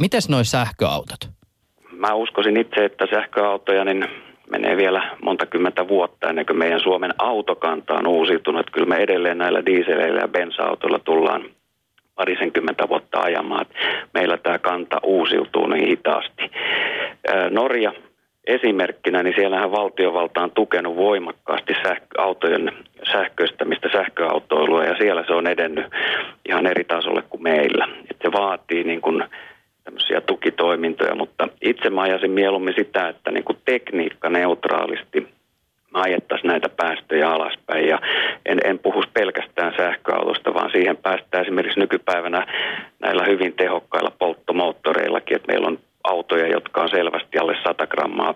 Mites noin sähköautot? Mä uskoisin itse, että sähköautoja niin menee vielä monta kymmentä vuotta ennen kuin meidän Suomen autokanta on uusiutunut. Kyllä me edelleen näillä dieseleillä ja bensa-autoilla tullaan parisenkymmentä vuotta ajamaan. Meillä tämä kanta uusiutuu niin hitaasti. Norja esimerkkinä, niin siellähän valtiovalta on tukenut voimakkaasti sähkö, autojen sähköistämistä, sähköautoilua ja siellä se on edennyt ihan eri tasolle kuin meillä. Et se vaatii niin kuin tämmöisiä tukitoimintoja, mutta itse mä ajasin mieluummin sitä, että niin kuin tekniikka neutraalisti ajettaisiin näitä päästöjä alaspäin. Ja en, en puhu pelkästään sähköautosta, vaan siihen päästään esimerkiksi nykypäivänä näillä hyvin tehokkailla polttomoottoreillakin, että meillä on autoja, jotka on selvästi alle 100 grammaa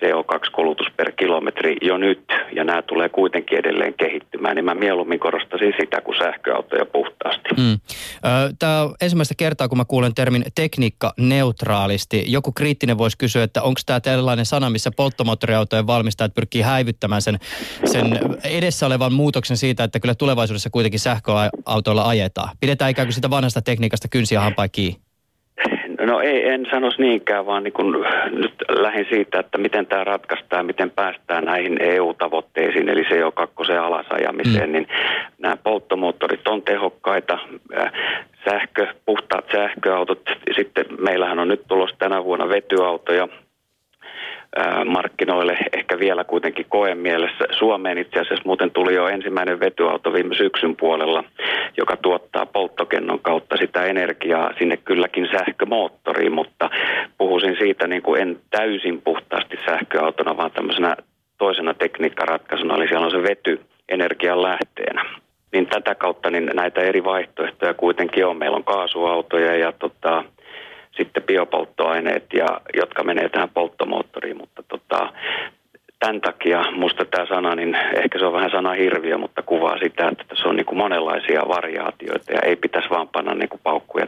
CO2-kulutus per kilometri jo nyt, ja nämä tulee kuitenkin edelleen kehittymään, niin mä mieluummin korostaisin sitä kuin sähköautoja puhtaasti. Mm. Tämä on ensimmäistä kertaa, kun mä kuulen termin tekniikka neutraalisti. Joku kriittinen voisi kysyä, että onko tämä tällainen sana, missä polttomoottoriautojen valmistajat pyrkii häivyttämään sen, sen edessä olevan muutoksen siitä, että kyllä tulevaisuudessa kuitenkin sähköautoilla ajetaan. Pidetään ikään kuin sitä vanhasta tekniikasta kynsiä hampaa kiinni. No ei, en sanoisi niinkään, vaan niin kun nyt lähdin siitä, että miten tämä ratkaistaan, miten päästään näihin EU-tavoitteisiin, eli CO2 alasajamiseen, mm. niin nämä polttomoottorit on tehokkaita, sähkö, puhtaat sähköautot, sitten meillähän on nyt tulossa tänä vuonna vetyautoja, markkinoille ehkä vielä kuitenkin koemielessä. Suomeen itse asiassa muuten tuli jo ensimmäinen vetyauto viime syksyn puolella, joka tuottaa polttokennon kautta sitä energiaa sinne kylläkin sähkömoottoriin, mutta puhuisin siitä niin kuin en täysin puhtaasti sähköautona, vaan tämmöisenä toisena tekniikkaratkaisuna, eli siellä on se vety energian lähteenä. Niin tätä kautta niin näitä eri vaihtoehtoja kuitenkin on. Meillä on kaasuautoja ja tota, sitten biopolttoaineet, ja, jotka menee tähän polttomoottoriin, mutta tota, tämän takia musta tämä sana, niin ehkä se on vähän sana hirviö, mutta kuvaa sitä, että tässä on niin kuin monenlaisia variaatioita ja ei pitäisi vaan panna niin kuin paukkuja